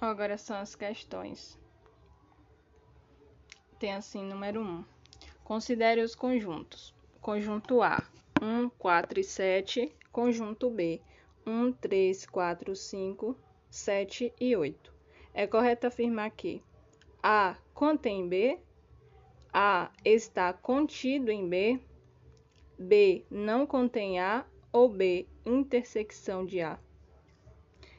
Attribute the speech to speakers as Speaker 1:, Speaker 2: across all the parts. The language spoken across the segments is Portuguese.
Speaker 1: Agora são as questões. Tem assim, número 1. Considere os conjuntos. Conjunto A, 1, 4 e 7. Conjunto B, 1, 3, 4, 5, 7 e 8. É correto afirmar que A contém B, A está contido em B, B não contém A ou B intersecção de A.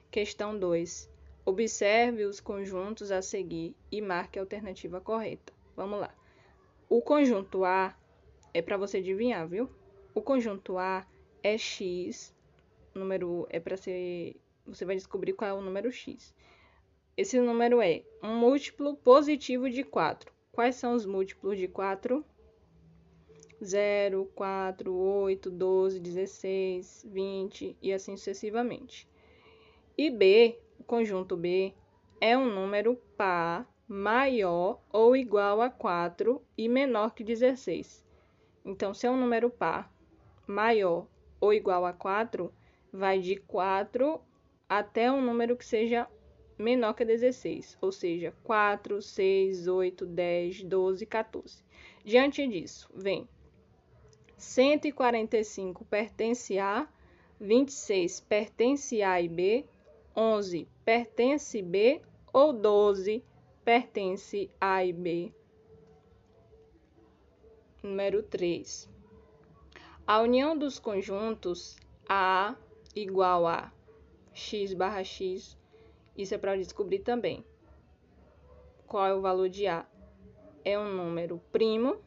Speaker 1: Questão 2. Observe os conjuntos a seguir e marque a alternativa correta. Vamos lá. O conjunto A é para você adivinhar, viu? O conjunto A é x, número é para ser, você vai descobrir qual é o número x. Esse número é um múltiplo positivo de 4. Quais são os múltiplos de 4? 0, 4, 8, 12, 16, 20 e assim sucessivamente. E B, o conjunto B, é um número par maior ou igual a 4 e menor que 16. Então, se é um número par maior ou igual a 4, vai de 4 até um número que seja menor que 16, ou seja, 4, 6, 8, 10, 12, 14. Diante disso, vem 145 pertence a, 26 pertence a e B, 11 pertence B ou 12 pertence a e B. Número 3. A união dos conjuntos A igual a x barra x, isso é para descobrir também. Qual é o valor de A? É um número primo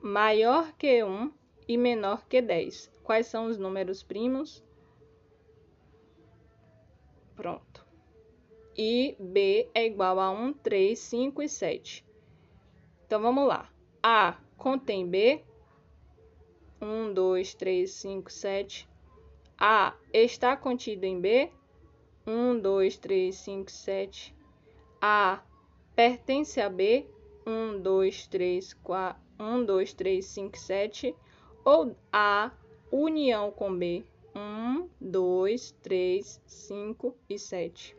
Speaker 1: maior que 1 e menor que 10. Quais são os números primos? Pronto. E B é igual a 1, 3, 5 e 7. Então, vamos lá. A contém B. 1, 2, 3, 5, 7. A está contido em B. 1, 2, 3, 5, 7. A pertence a B. 1, 2, 3, 4, 1, 2, 3, 5, 7. Ou A união com B. 1, 2, 3, 5 e 7.